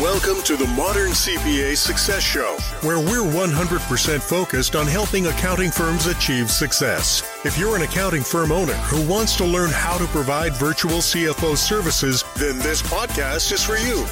Welcome to the Modern CPA Success Show, where we're 100% focused on helping accounting firms achieve success. If you're an accounting firm owner who wants to learn how to provide virtual CFO services, then this podcast is for you.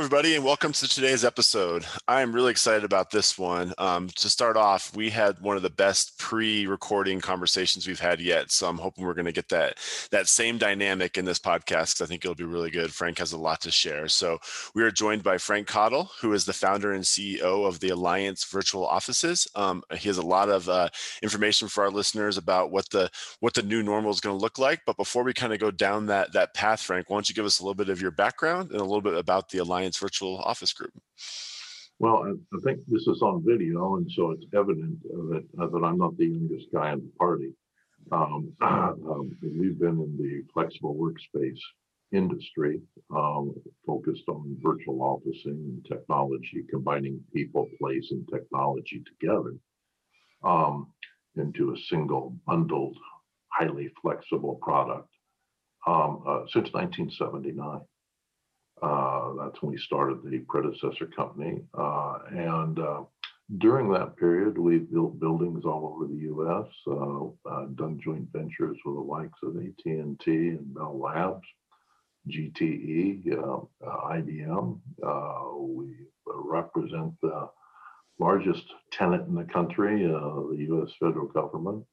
Everybody, and welcome to today's episode. I am really excited about this one. Um, to start off, we had one of the best pre-recording conversations we've had yet, so I'm hoping we're going to get that that same dynamic in this podcast I think it'll be really good. Frank has a lot to share. So we are joined by Frank Cottle, who is the founder and CEO of the Alliance Virtual Offices. Um, he has a lot of uh, information for our listeners about what the what the new normal is going to look like. But before we kind of go down that that path, Frank, why don't you give us a little bit of your background and a little bit about the Alliance Virtual Office Group? Well, I, I think this is on video, and so it's evident that uh, that I'm not the youngest guy in the party. Um, um, we've been in the flexible workspace industry, um, focused on virtual officing and technology, combining people, place, and technology together um, into a single bundled, highly flexible product um, uh, since 1979. Uh, that's when we started the predecessor company. Uh, and uh, during that period, we built buildings all over the U.S., uh, uh, done joint ventures with the likes of AT&T and Bell Labs, GTE, IBM. we represent the largest tenant in the country, the U.S. federal government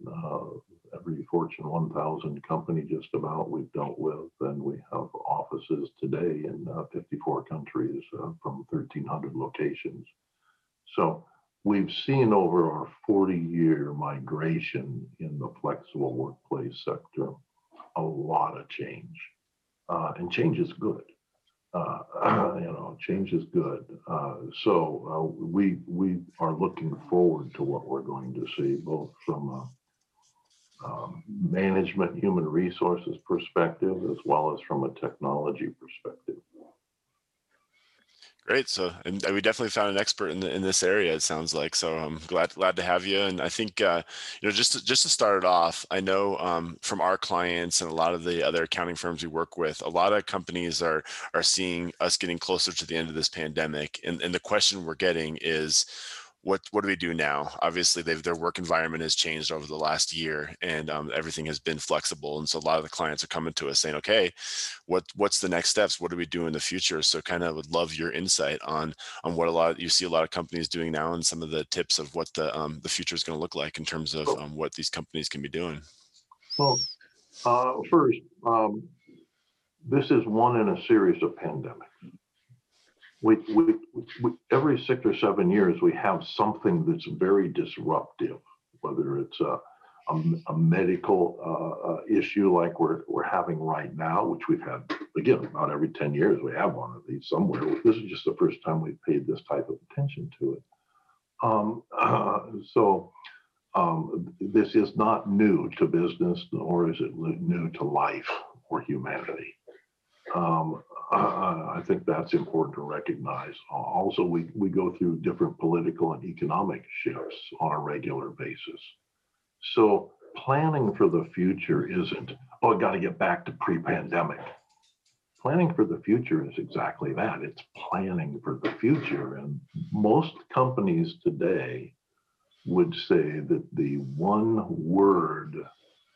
every Fortune 1000 company just about we've dealt with, and we have offices today in uh, 54 countries uh, from 1,300 locations. So we've seen over our 40 year migration in the flexible workplace sector a lot of change, uh, and change is good. Uh, you know, change is good. Uh, so uh, we we are looking forward to what we're going to see, both from a um, management, human resources perspective, as well as from a technology perspective. Great. So, and we definitely found an expert in the, in this area. It sounds like. So, I'm glad glad to have you. And I think uh, you know just to, just to start it off, I know um, from our clients and a lot of the other accounting firms we work with, a lot of companies are are seeing us getting closer to the end of this pandemic. And and the question we're getting is what what do we do now? Obviously, their work environment has changed over the last year, and um, everything has been flexible. And so a lot of the clients are coming to us saying, "Okay, what what's the next steps? What do we do in the future?" So, kind of would love your insight on on what a lot of, you see a lot of companies doing now, and some of the tips of what the um, the future is going to look like in terms of um, what these companies can be doing. Well, uh, first, um, this is one in a series of pandemics we, we, we, every six or seven years we have something that's very disruptive, whether it's a, a, a medical uh, uh, issue like we're, we're having right now, which we've had, again, about every 10 years we have one of these somewhere. This is just the first time we've paid this type of attention to it. Um, uh, so um, this is not new to business, nor is it new to life or humanity. Um, uh, I think that's important to recognize. Also, we, we go through different political and economic shifts on a regular basis. So planning for the future isn't, oh, I got to get back to pre-pandemic. Planning for the future is exactly that. It's planning for the future. And most companies today would say that the one word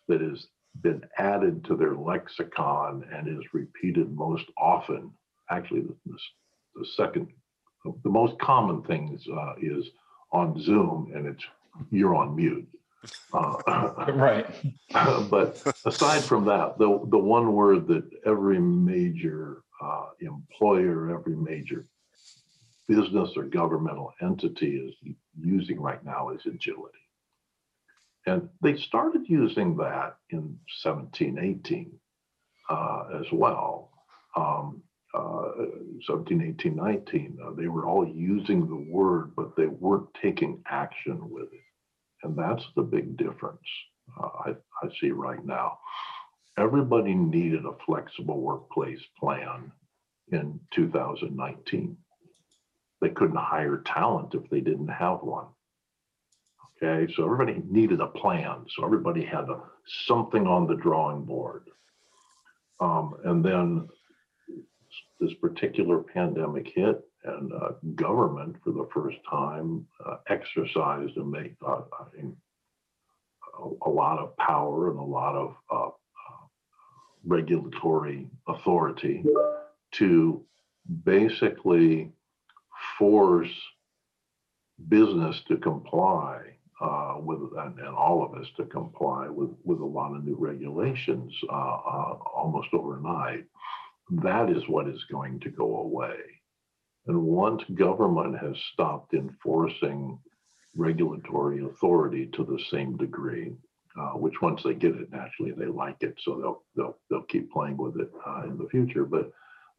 that is been added to their lexicon and is repeated most often. Actually, the, the second, the most common things uh, is on Zoom, and it's you're on mute. Uh, right. but aside from that, the the one word that every major uh, employer, every major business or governmental entity is using right now is agility. And they started using that in 1718 uh, as well. Um, uh, 17, 18, 19, uh, they were all using the word, but they weren't taking action with it. And that's the big difference uh, I, I see right now. Everybody needed a flexible workplace plan in 2019. They couldn't hire talent if they didn't have one. Okay, so everybody needed a plan. So everybody had a, something on the drawing board. Um, and then this particular pandemic hit, and uh, government for the first time uh, exercised and made uh, a, a, lot of power and a lot of uh, uh, regulatory authority to basically force business to comply uh, with and, and, all of us to comply with with a lot of new regulations uh, uh, almost overnight. That is what is going to go away. And once government has stopped enforcing regulatory authority to the same degree, uh, which once they get it, naturally they like it, so they'll they'll they'll keep playing with it uh, in the future. But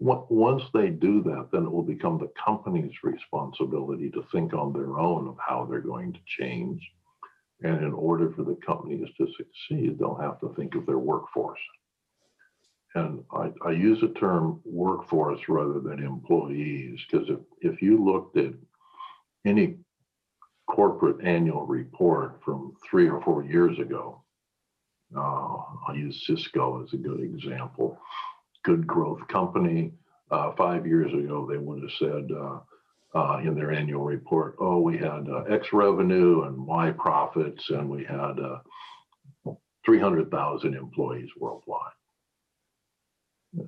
once they do that, then it will become the company's responsibility to think on their own of how they're going to change. And in order for the companies to succeed, they'll have to think of their workforce. And I, I use the term workforce rather than employees, because if, if you looked at any corporate annual report from three or four years ago, uh, I'll use Cisco as a good example good growth company. Uh, five years ago, they would have said uh, uh, in their annual report, oh, we had uh, X revenue and Y profits, and we had uh, 300,000 employees worldwide.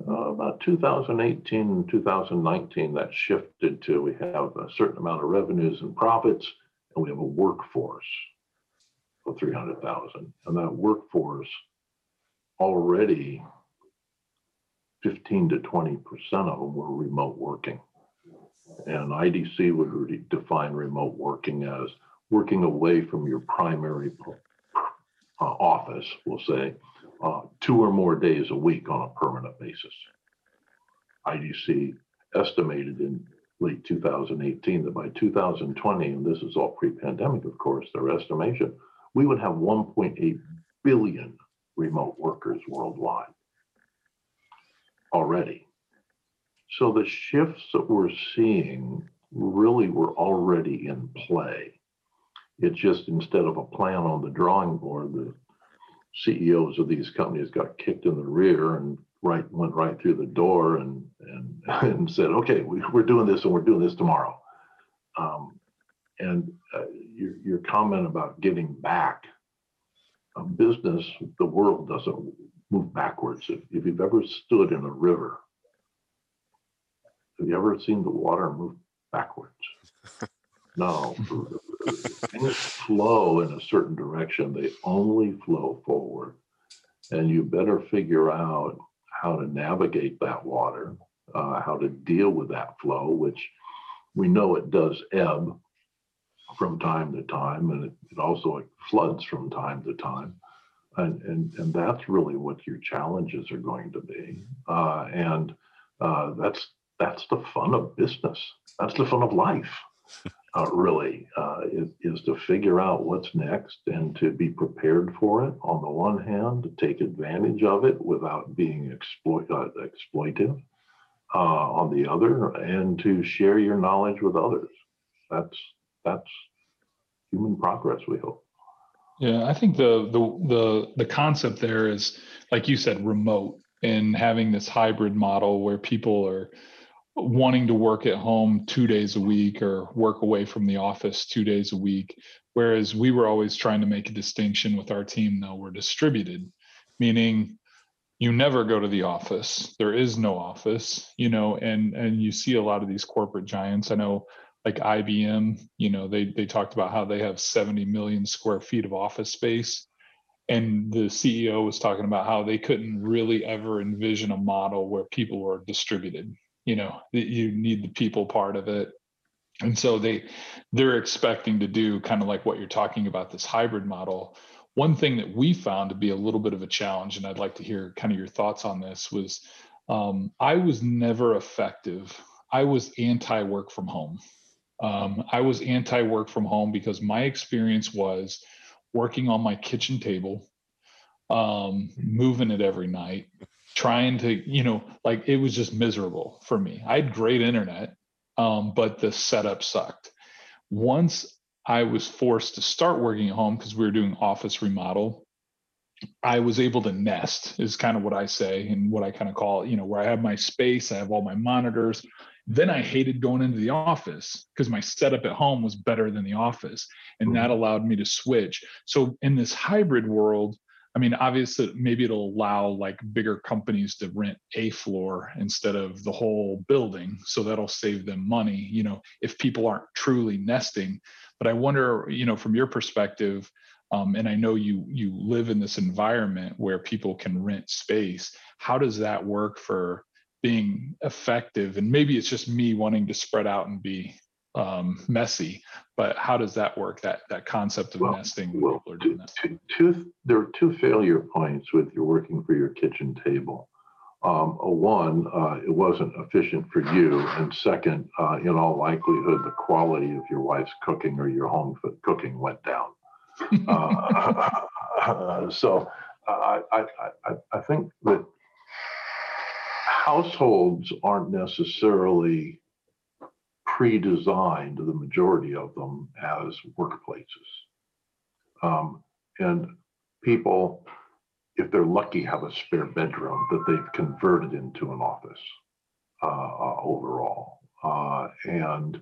Uh, about 2018 and 2019, that shifted to we have a certain amount of revenues and profits, and we have a workforce of 300,000. And that workforce already 15 to 20% of them were remote working. And IDC would re- define remote working as working away from your primary uh, office, we'll say, uh, two or more days a week on a permanent basis. IDC estimated in late 2018 that by 2020, and this is all pre pandemic, of course, their estimation, we would have 1.8 billion remote workers worldwide already. So the shifts that we're seeing really were already in play. It's just instead of a plan on the drawing board, the CEOs of these companies got kicked in the rear and right went right through the door and and, and said, okay, we, are doing this and we're doing this tomorrow. Um, and uh, your, your comment about getting back, a business, the world doesn't move backwards. If, if you've ever stood in a river, have you ever seen the water move backwards? no. Things flow in a certain direction, they only flow forward. And you better figure out how to navigate that water, uh, how to deal with that flow, which we know it does ebb from time to time, and it, it also floods from time to time and, and, and that's really what your challenges are going to be. Uh, and uh, that's that's the fun of business. That's the fun of life. Uh, really, uh, is, is to figure out what's next and to be prepared for it. On the one hand, to take advantage of it without being exploit uh, exploitive. Uh, on the other, and to share your knowledge with others. That's that's human progress. We hope. Yeah, I think the the the the concept there is like you said, remote and having this hybrid model where people are wanting to work at home two days a week or work away from the office two days a week. Whereas we were always trying to make a distinction with our team, though, we're distributed, meaning you never go to the office. There is no office, you know, and and you see a lot of these corporate giants. I know like IBM, you know, they they talked about how they have 70 million square feet of office space. And the CEO was talking about how they couldn't really ever envision a model where people were distributed. You know, you need the people part of it. And so they they're expecting to do kind of like what you're talking about, this hybrid model. One thing that we found to be a little bit of a challenge, and I'd like to hear kind of your thoughts on this, was um, I was never effective. I was anti work from home um, I was anti work from home because my experience was working on my kitchen table, um, moving it every night, trying to, you know, like it was just miserable for me. I had great internet, um, but the setup sucked. Once I was forced to start working at home because we were doing office remodel, I was able to nest is kind of what I say and what I kind of call, you know, where I have my space, I have all my monitors. Then I hated going into the office because my setup at home was better than the office. And that allowed me to switch. So in this hybrid world, I mean, obviously, maybe it'll allow like bigger companies to rent a floor instead of the whole building. So that'll save them money, you know, if people aren't truly nesting. But I wonder, you know, from your perspective, um, and I know you you live in this environment where people can rent space. How does that work for being effective? And maybe it's just me wanting to spread out and be um, messy. But how does that work? That that concept of well, nesting when well, people are doing that. Two, two, there are two failure points with your working for your kitchen table. Um, one, uh, it wasn't efficient for you, and second, uh, in all likelihood, the quality of your wife's cooking or your home cooking went down. uh, so I, I, I, I think that households aren't necessarily pre-designed, the majority of them, as workplaces. Um, and people, if they're lucky, have a spare bedroom that they've converted into an office uh, uh, overall. Uh, and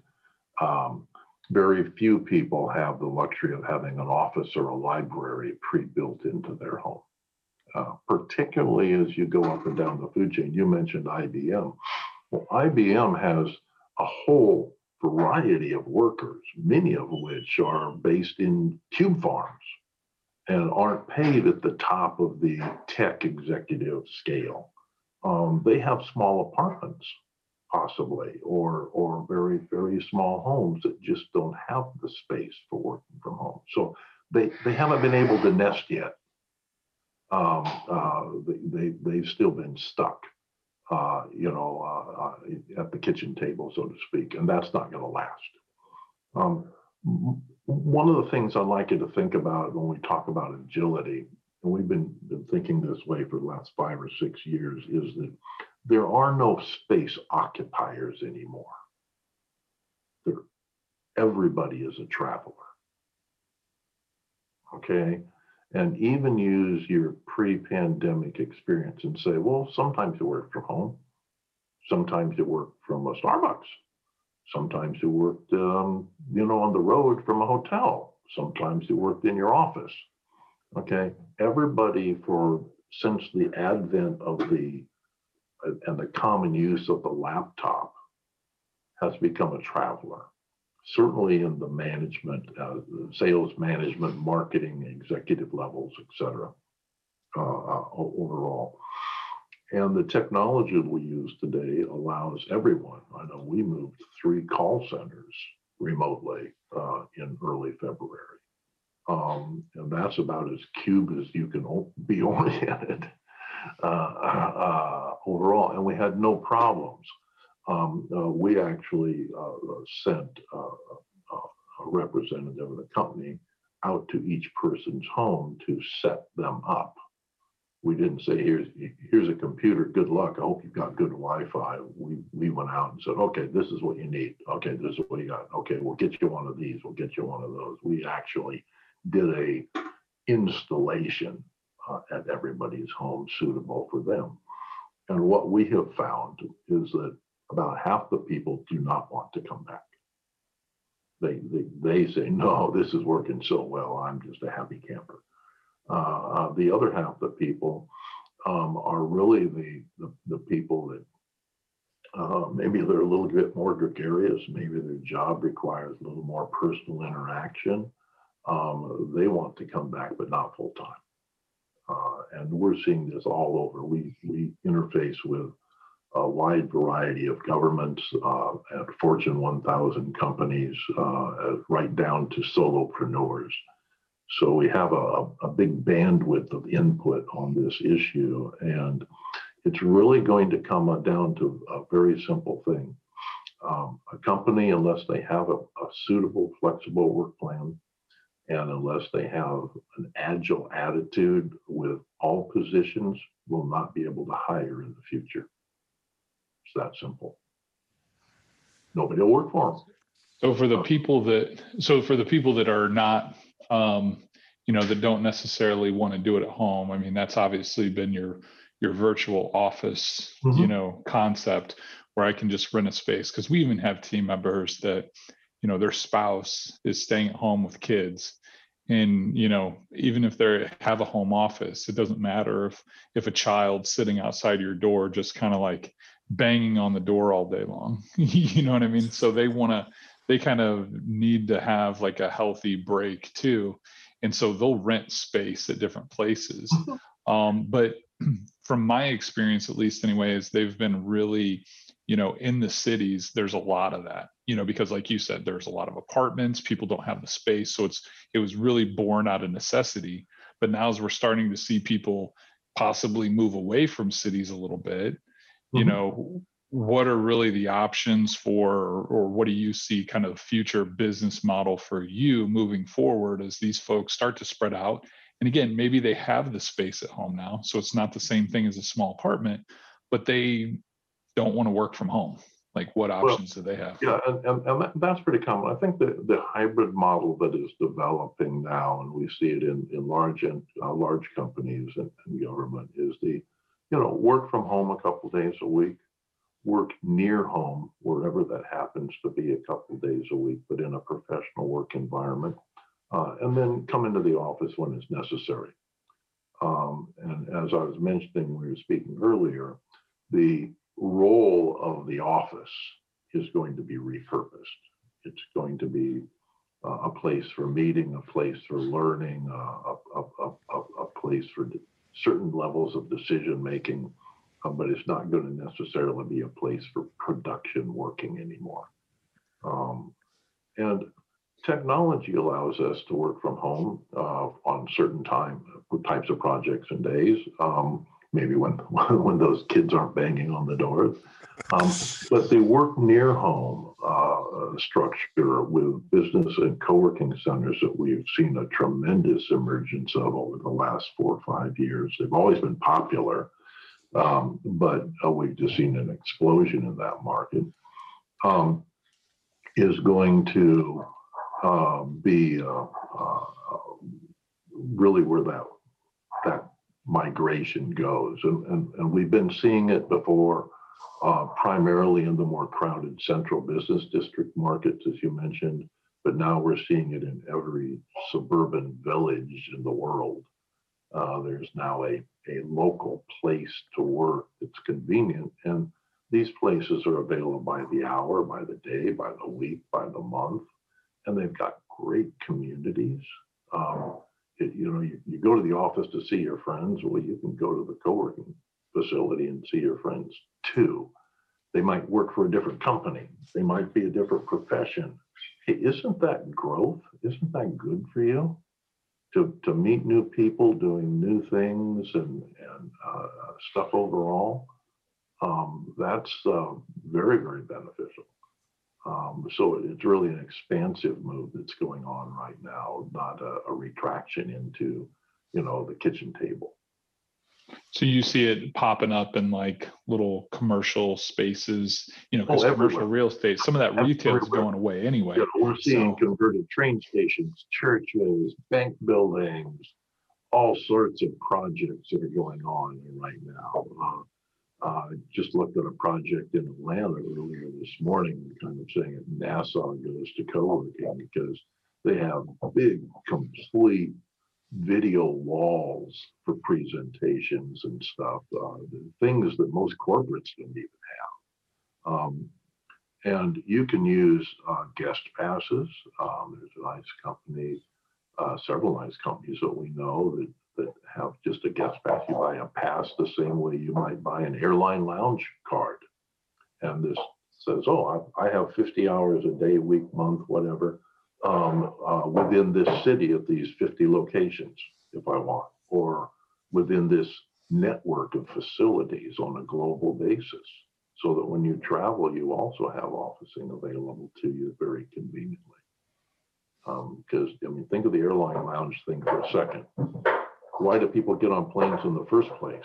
um, very few people have the luxury of having an office or a library pre-built into their home. Uh, particularly as you go up and down the food chain. You mentioned IBM. Well, IBM has a whole variety of workers, many of which are based in cube farms and aren't paid at the top of the tech executive scale. Um, they have small apartments, possibly, or or very very small homes that just don't have the space for working from home. So they they haven't been able to nest yet. Um, uh, they, they they've still been stuck uh, you know, uh, uh, at the kitchen table, so to speak, and that's not going to last. Um, one of the things I'd like you to think about when we talk about agility, and we've been, been thinking this way for the last five or six years, is that there are no space occupiers anymore. There, everybody is a traveler. Okay, and even use your pre-pandemic experience and say, well, sometimes you work from home, sometimes you work from a Starbucks, sometimes you worked, um, you know, on the road from a hotel, sometimes you worked in your office. Okay, everybody for since the advent of the and the common use of the laptop has become a traveler certainly in the management, uh, sales management, marketing, executive levels, et cetera, uh, uh, overall. And the technology we use today allows everyone. I know we moved three call centers remotely uh, in early February. Um, and that's about as cube as you can be oriented uh, uh, overall. And we had no problems um, uh, we actually uh, sent uh, a representative of the company out to each person's home to set them up. We didn't say, here's, here's a computer, good luck. I hope you've got good Wi-Fi. We, we went out and said, okay, this is what you need. Okay, this is what you got. Okay, we'll get you one of these. We'll get you one of those. We actually did a installation uh, at everybody's home suitable for them. And what we have found is that about half the people do not want to come back. They, they, they say, no, this is working so well, I'm just a happy camper. Uh, uh, the other half the people um, are really the, the, the people that uh, maybe they're a little bit more gregarious, maybe their job requires a little more personal interaction. Um, they want to come back, but not full time. Uh, and we're seeing this all over. We we interface with a wide variety of governments uh, and Fortune 1000 companies, uh, right down to solopreneurs. So we have a, a big bandwidth of input on this issue. And it's really going to come down to a very simple thing. Um, a company, unless they have a, a suitable, flexible work plan, and unless they have an agile attitude with all positions, will not be able to hire in the future. It's that simple. Nobody will work for them. So for the people that, so for the people that are not um, you know, that don't necessarily want to do it at home. I mean, that's obviously been your your virtual office, mm-hmm. you know, concept where I can just rent a space because we even have team members that, you know, their spouse is staying at home with kids and you know even if they have a home office it doesn't matter if if a child sitting outside your door just kind of like banging on the door all day long. You know what i mean? So they want to they kind of need to have like a healthy break too. And so they'll rent space at different places. Mm-hmm. um, but from my experience at least anyways they've been really you know in the cities there's a lot of that you know because like you said there's a lot of apartments people don't have the space. So it's it was really born out of necessity. But now as we're starting to see people possibly move away from cities a little bit mm-hmm. you know what are really the options for or what do you see kind of future business model for you moving forward as these folks start to spread out? And again maybe they have the space at home now so it's not the same thing as a small apartment but they don't want to work from home. Like what options well, do they have? yeah and, and, and that, that's pretty common. I think the, the hybrid model that is developing now and we see it in, in large and uh, large companies and, and, government is the you know work from home a couple days a week work near home wherever that happens to be a couple days a week but in a professional work environment uh, and then come into the office when it's necessary um, and as i was mentioning we were speaking earlier the role of the office is going to be repurposed. It's going to be uh, a place for meeting, a place for learning, uh, a, a, a, a, place for certain levels of decision making, uh, but it's not going to necessarily be a place for production working anymore. Um, and technology allows us to work from home uh, on certain time types of projects and days. Um, maybe when when those kids aren't banging on the doors. Um, but they work near home uh, structure with business and co-working centers that we've seen a tremendous emergence of over the last four or five years. They've always been popular, um, but uh, we've just seen an explosion in that market. Um, is going to uh, be uh, really where that that migration goes. And, and, and we've been seeing it before, uh, primarily in the more crowded central business district markets, as you mentioned, but now we're seeing it in every suburban village in the world. Uh, there's now a, a local place to work that's convenient. And these places are available by the hour, by the day, by the week, by the month. And they've got great communities. Um, you know, you, you go to the office to see your friends. Well, you can go to the co-working facility and see your friends too. They might work for a different company. They might be a different profession. Hey, isn't that growth? Isn't that good for you? To, to meet new people doing new things and, and uh, stuff overall, um, that's uh, very, very beneficial. Um, so it's really an expansive move that's going on right now, not a, a, retraction into, you know, the kitchen table. So you see it popping up in like little commercial spaces, you know, because oh, commercial real estate, some of that retail is going away anyway. Yeah, we're seeing so, converted train stations, churches, bank buildings, all sorts of projects that are going on right now. Uh, uh, just looked at a project in Atlanta earlier this morning, kind of saying that NASA goes to co-working because they have big, complete video walls for presentations and stuff, uh, things that most corporates don't even have. Um, and you can use uh, guest passes. Um, there's a nice company, uh, several nice companies that we know that that have just a guest pass. You buy a pass the same way you might buy an airline lounge card. And this says, oh, I, I have 50 hours a day, week, month, whatever, um, uh, within this city at these 50 locations if I want, or within this network of facilities on a global basis. So that when you travel, you also have officing available to you very conveniently. Because, um, I mean, think of the airline lounge thing for a second why do people get on planes in the first place?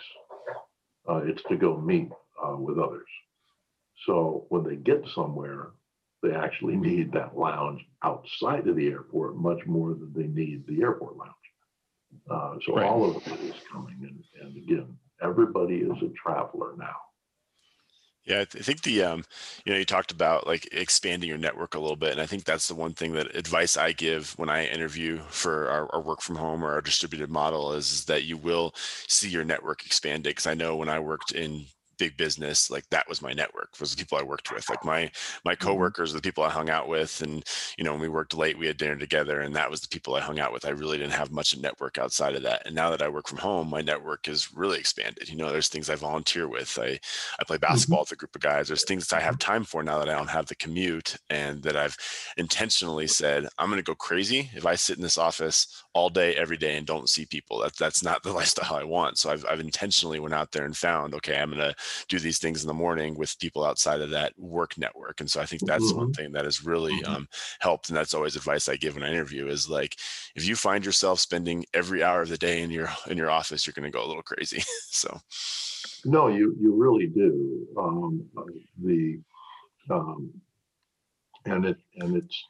Uh, it's to go meet uh, with others. So when they get somewhere, they actually need that lounge outside of the airport much more than they need the airport lounge. Uh, so Right. all of it is coming, and, and again, everybody is a traveler now. Yeah, I th- I think the um, you know, you talked about like expanding your network a little bit, and I think that's the one thing that advice I give when I interview for our, our work from home or our distributed model is, is that you will see your network expanded. Because I know when I worked in big business, like that was my network was the people I worked with. Like my my mm-hmm. coworkers, the people I hung out with, and you know, when we worked late, we had dinner together, and that was the people I hung out with. I really didn't have much of network outside of that. And now that I work from home, my network is really expanded. You know, there's things I volunteer with. I I play mm-hmm. basketball with a group of guys. There's things that I have mm-hmm. time for now that I don't have the commute, and that I've intentionally said I'm going to go crazy if I sit in this office all day, every day, and don't see people. That's that's not the lifestyle I want. So I've I've intentionally went out there and found okay, I'm going to do these things in the morning with people outside of that work network. And so I think that's one Mhm. thing that has really Mhm. um, helped. And that's always advice I give when I interview is like, if you find yourself spending every hour of the day in your in your office, you're going to go a little crazy. so No, you you really do. Um, uh, the um, and it and it's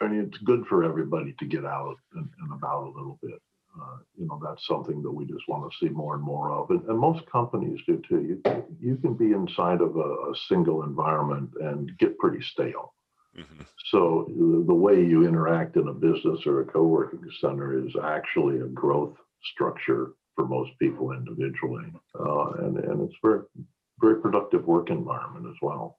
I mean it's good for everybody to get out and, and about a little bit. Uh, you know that's something that we just want to see more and more of, and, and most companies do too. You can- you can be inside of a, a single environment and get pretty stale. mhm. So the, the way you interact in a business or a co-working center is actually a growth structure for most people individually, uh, and and it's very very productive work environment as well.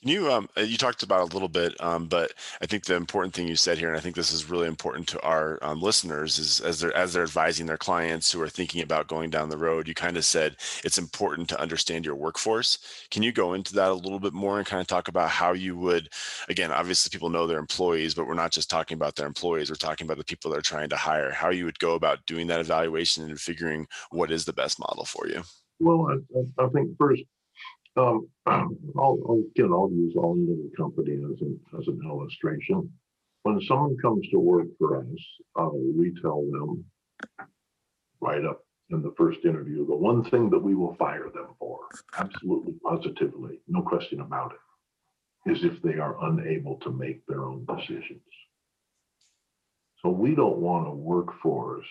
Can you um uh, you talked about a little bit um but I think the important thing you said here and I think this is really important to our um, listeners is as they're as they're advising their clients who are thinking about going down the road you kind of said it's important to understand your workforce. Can you go into that a little bit more and kind of talk about how you would again obviously people know their employees but we're not just talking about their employees we're talking about the people they're trying to hire how you would go about doing that evaluation and figuring what is the best model for you? Well, I, I- I think first, um, I'll, I'll, again, I'll use our little company as an, as an illustration. When someone comes to work for us, uh, we tell them right up in the first interview, the one thing that we will fire them for, absolutely positively, no question about it, is if they are unable to make their own decisions. So we don't want a workforce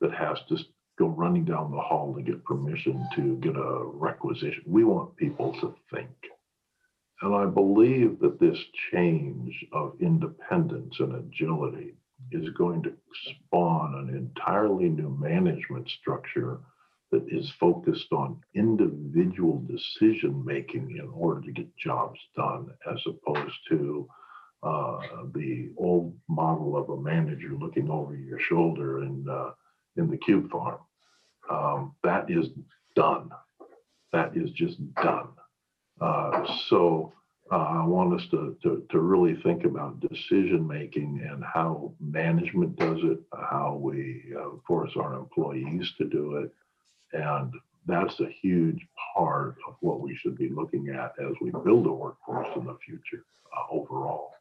that has to go running down the hall to get permission to get a requisition. We want people to think. And I believe that this change of independence and agility is going to spawn an entirely new management structure that is focused on individual decision making in order to get jobs done, as opposed to uh, the old model of a manager looking over your shoulder and uh, in the cube farm. Um, that is done. That is just done. Uh, so uh, I want us to, to, to really think about decision making and how management does it, how we uh, force our employees to do it. And that's a huge part of what we should be looking at as we build a workforce in the future uh, overall.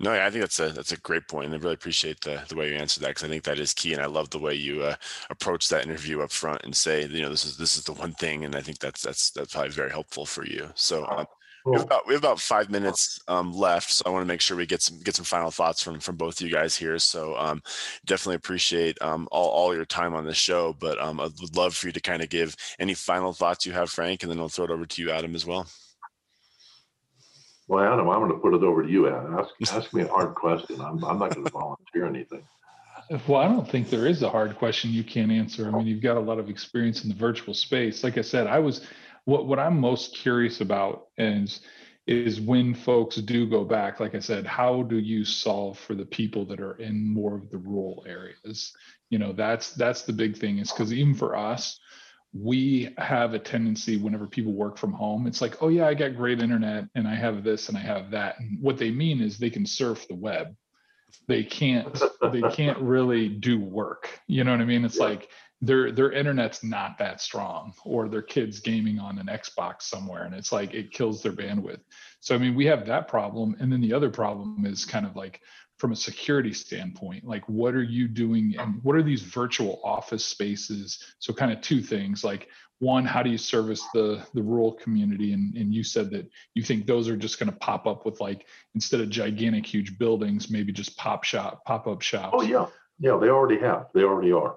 No, yeah, I think that's a that's a great point, and I really appreciate the the way you answered that because I think that is key, and I love the way you uh, approach that interview up front and say, you know, this is this is the one thing, and I think that's that's that's probably very helpful for you. So um, we have about we have about five minutes um, left, so I want to make sure we get some get some final thoughts from from both of you guys here. So um, definitely appreciate um, all all your time on the show, but um, I would love for you to kind of give any final thoughts you have, Frank, and then I'll throw it over to you, Adam, as well. Well, Adam, I'm going to put it over to you. Adam. Ask, ask me a hard question. I'm, I'm not going to volunteer anything. Well, I don't think there is a hard question you can't answer. I mean, you've got a lot of experience in the virtual space. Like I said, I was what what I'm most curious about is is when folks do go back. Like I said, how do you solve for the people that are in more of the rural areas? You know, that's that's the big thing. Is because even for us, we have a tendency whenever people work from home, it's like, oh yeah, I got great internet and I have this and I have that. And what they mean is they can surf the web they can't they can't really do work you know what i mean it's Yeah. like their their internet's not that strong or their kids gaming on an xbox somewhere and it's like it kills their bandwidth so i mean we have that problem and then the other problem is kind of like from a security standpoint like what are you doing and um, what are these virtual office spaces? So kind of two things like one how do you service the the rural community? And, and you said that you think those are just going to pop up with like instead of gigantic huge buildings maybe just pop shop pop up shops. Oh yeah. Yeah they already have. They already are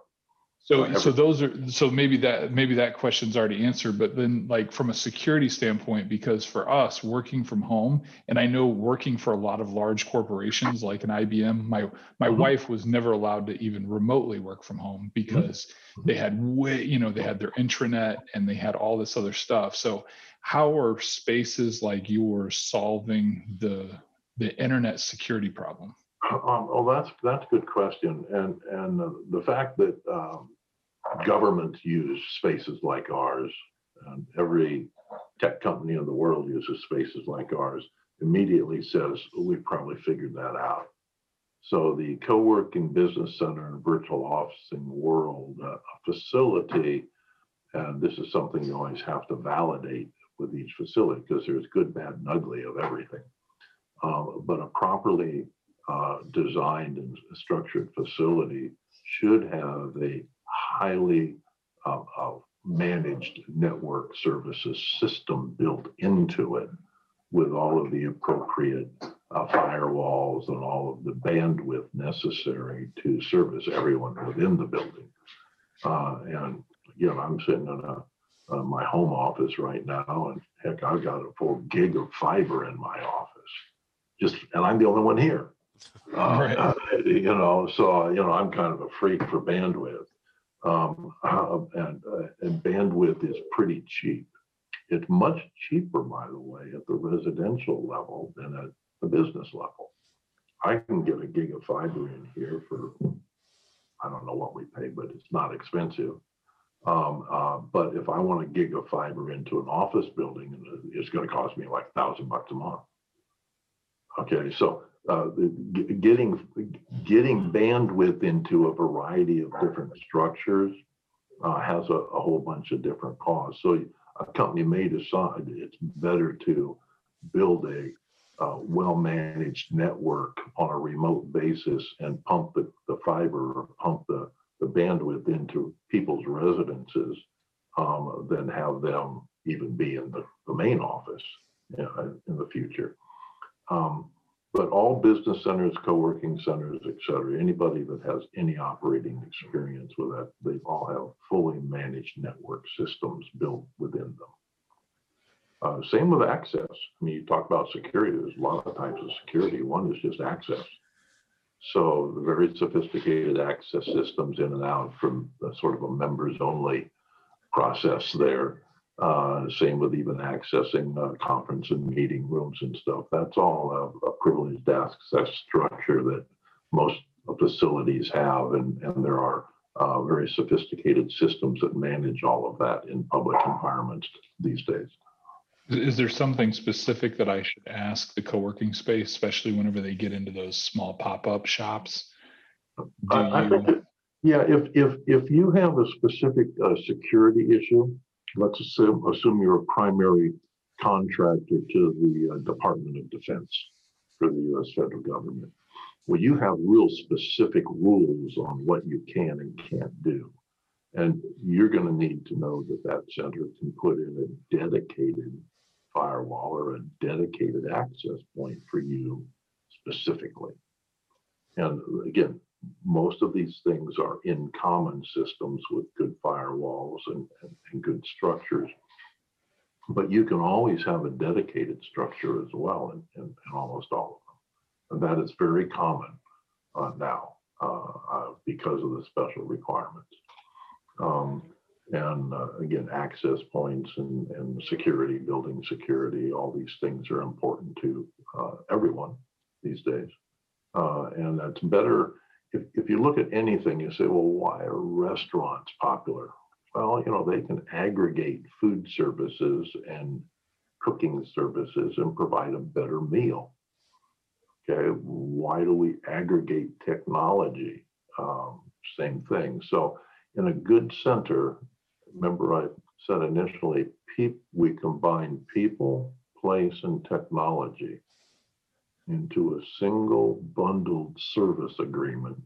so, so those are, so maybe that, maybe that question's already answered, but then like from a security standpoint, because for us working from home, and I know working for a lot of large corporations like an IBM, my, my Mhm. wife was never allowed to even remotely work from home because Mhm. they had way, you know, they had their intranet and they had all this other stuff. So how are spaces like yours solving the, the internet security problem? Um, oh, that's that's a good question, and and uh, the fact that um, governments use spaces like ours, and every tech company in the world uses spaces like ours, immediately says we've probably figured that out. So the co-working business center and virtual officing world, uh, a facility, and this is something you always have to validate with each facility because there's good, bad, and ugly of everything. Um, but a properly uh, designed and structured facility should have a highly uh, uh, managed network services system built into it with all of the appropriate uh, firewalls and all of the bandwidth necessary to service everyone within the building. Uh, and again, I'm sitting in a, uh, my home office right now, and heck, I've got a full gig of fiber in my office. Just, and I'm the only one here. Uh, Right. uh, you know, so you know, I'm kind of a freak for bandwidth, um, uh, and uh, and bandwidth is pretty cheap. It's much cheaper, by the way, at the residential level than at the business level. I can get a gig of fiber in here for I don't know what we pay, but it's not expensive. Um, uh, but if I want a gig of fiber into an office building, it's going to cost me like a thousand bucks a month. Okay, so uh, getting getting bandwidth into a variety of different structures uh, has a, a whole bunch of different costs. So a company may decide it's better to build a uh, well-managed network on a remote basis and pump the, the fiber or pump the, the bandwidth into people's residences um, than have them even be in the, the main office you know, in the future. Um, but all business centers, co-working centers, et cetera, anybody that has any operating experience with that, they all have fully managed network systems built within them. Uh, same with access. I mean, you talk about security, there's a lot of types of security. One is just access. So very sophisticated access systems in and out from sort of a members only process there. Uh, same with even accessing uh, conference and meeting rooms and stuff. That's all a, a privileged access structure that most facilities have, and, and there are uh, very sophisticated systems that manage all of that in public environments these days. Is- there something specific that I should ask the co-working space, especially whenever they get into those small pop-up shops? Do I, I think, that- yeah, if, if, if you have a specific uh, security issue, let's assume, assume you're a primary contractor to the uh, Department of Defense for the US federal government. Well, you have real specific rules on what you can and can't do. And you're going to need to know that that center can put in a dedicated firewall or a dedicated access point for you specifically. And again, most of these things are in common systems with good firewalls and, and, and good structures. But you can always have a dedicated structure as well in, in, in almost all of them. And that is very common uh, now uh, uh, because of the special requirements. Um, and uh, again, access points and, and security, building security, all these things are important to uh, everyone these days. Uh, and that's better if, if you look at anything, you say, well, why are restaurants popular? Well, you know, they can aggregate food services and cooking services and provide a better meal. Okay, why do we aggregate technology? Um, same thing. So, in a good center, remember I said initially, we combine people, place, and technology. Into a single bundled service agreement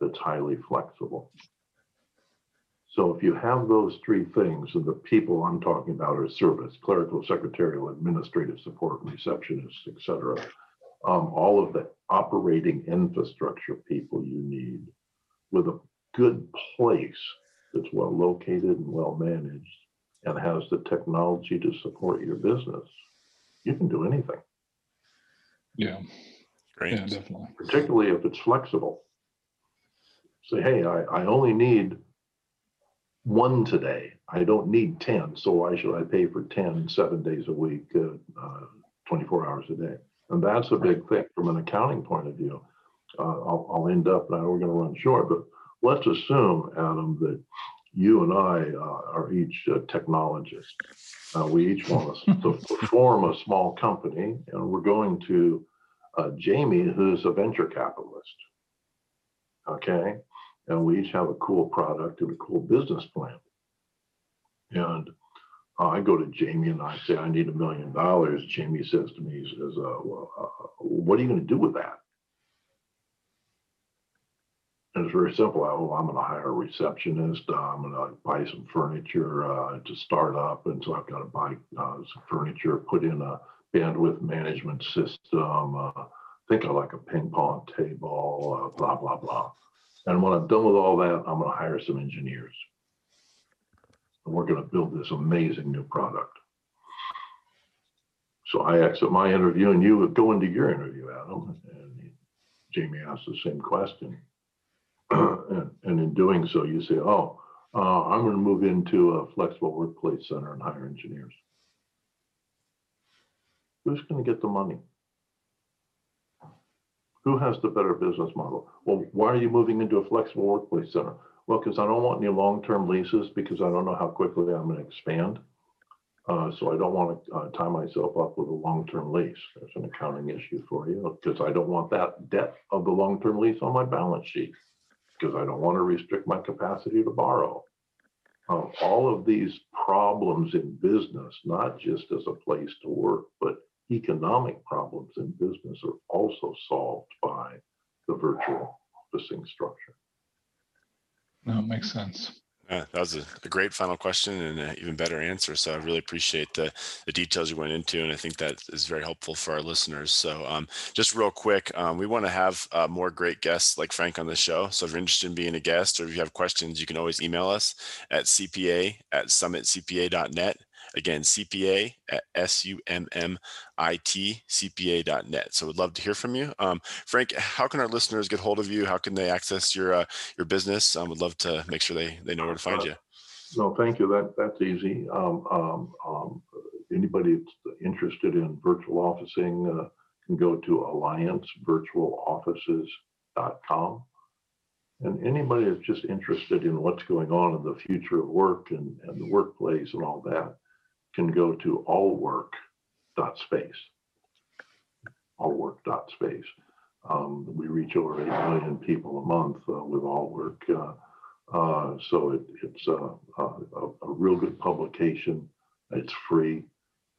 that's highly flexible. So if you have those three things, and the people I'm talking about are service, clerical, secretarial, administrative support, receptionists, et cetera, um, all of the operating infrastructure people you need with a good place that's well located and well managed and has the technology to support your business, you can do anything. Yeah. Great. Yeah, definitely. Particularly if it's flexible. Say, hey, I, I only need one today. I don't need 10. So why should I pay for 10 seven days a week, uh, uh, 24 hours a day? And that's a big thing from an accounting point of view. Uh, I'll, I'll end up now, we're going to run short, but let's assume, Adam, that you and I uh, are each uh, technologists. Uh, we each want to form a small company, and we're going to uh, Jamie, who's a venture capitalist. Okay. And we each have a cool product and a cool business plan. And I go to Jamie and I say, I need a million dollars. Jamie says to me, he says, uh, well, uh, what are you going to do with that? It's very simple. Well, I'm going to hire a receptionist. Uh, I'm going to buy some furniture uh, to start up. And so I've got to buy uh, some furniture, put in a bandwidth management system, uh, think of like a ping pong table, uh, blah, blah, blah. And when I'm done with all that, I'm going to hire some engineers. And we're going to build this amazing new product. So I exit my interview and you go into your interview, Adam. And Jamie asked the same question. And, and, in doing so, you say, oh, uh, I'm going to move into a flexible workplace center and hire engineers. Who's going to get the money? Who has the better business model? Well, why are you moving into a flexible workplace center? Well, because I don't want any long-term leases because I don't know how quickly I'm going to expand. Uh, so I don't want to uh, tie myself up with a long-term lease. That's an accounting issue for you because I don't want that debt of the long-term lease on my balance sheet because I don't want to restrict my capacity to borrow. Uh, all of these problems in business, not just as a place to work, but economic problems in business are also solved by the virtual officing structure. No, makes sense. That was a, a, great final question and an even better answer. So I really appreciate the, the details you went into, and I think that is very helpful for our listeners. So um, just real quick, um, we want to have uh, more great guests like Frank on the show. So if you're interested in being a guest or if you have questions, you can always email us at cpa at summitcpa.net. Again, CPA at S-U-M-M-I-T CPA.net. So we'd love to hear from you. Um, Frank, how can our listeners get hold of you? How can they access your uh, your business? Um, would love to make sure they, they know where to find you. No, thank you. That That's easy. Um, um, um anybody interested in virtual officing uh, can go to alliancevirtualoffices.com. And anybody that's just interested in what's going on in the future of work and, and the workplace and all that, can go to allwork.space. Allwork.space. Um, we reach over 8 million people a month uh, with Allwork. Uh, uh, so it, it's a, a, a, real good publication. It's free.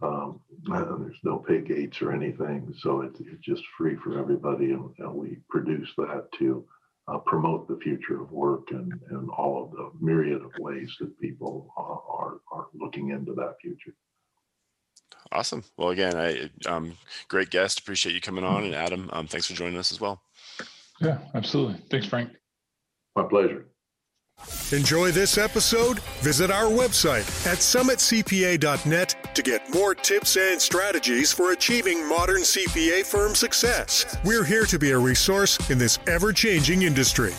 Um, there's no pay gates or anything. So it, it's just free for everybody. And, and we produce that to uh, promote the future of work and, and all of the myriad of ways that people uh, are, are looking into that future. Awesome. Well, again, I um, great guest. Appreciate you coming on, and Adam, um, thanks for joining us as well. Yeah, absolutely. Thanks, Frank. My pleasure. Enjoy this episode? Visit our website at summitcpa.net to get more tips and strategies for achieving modern CPA firm success. We're here to be a resource in this ever changing industry.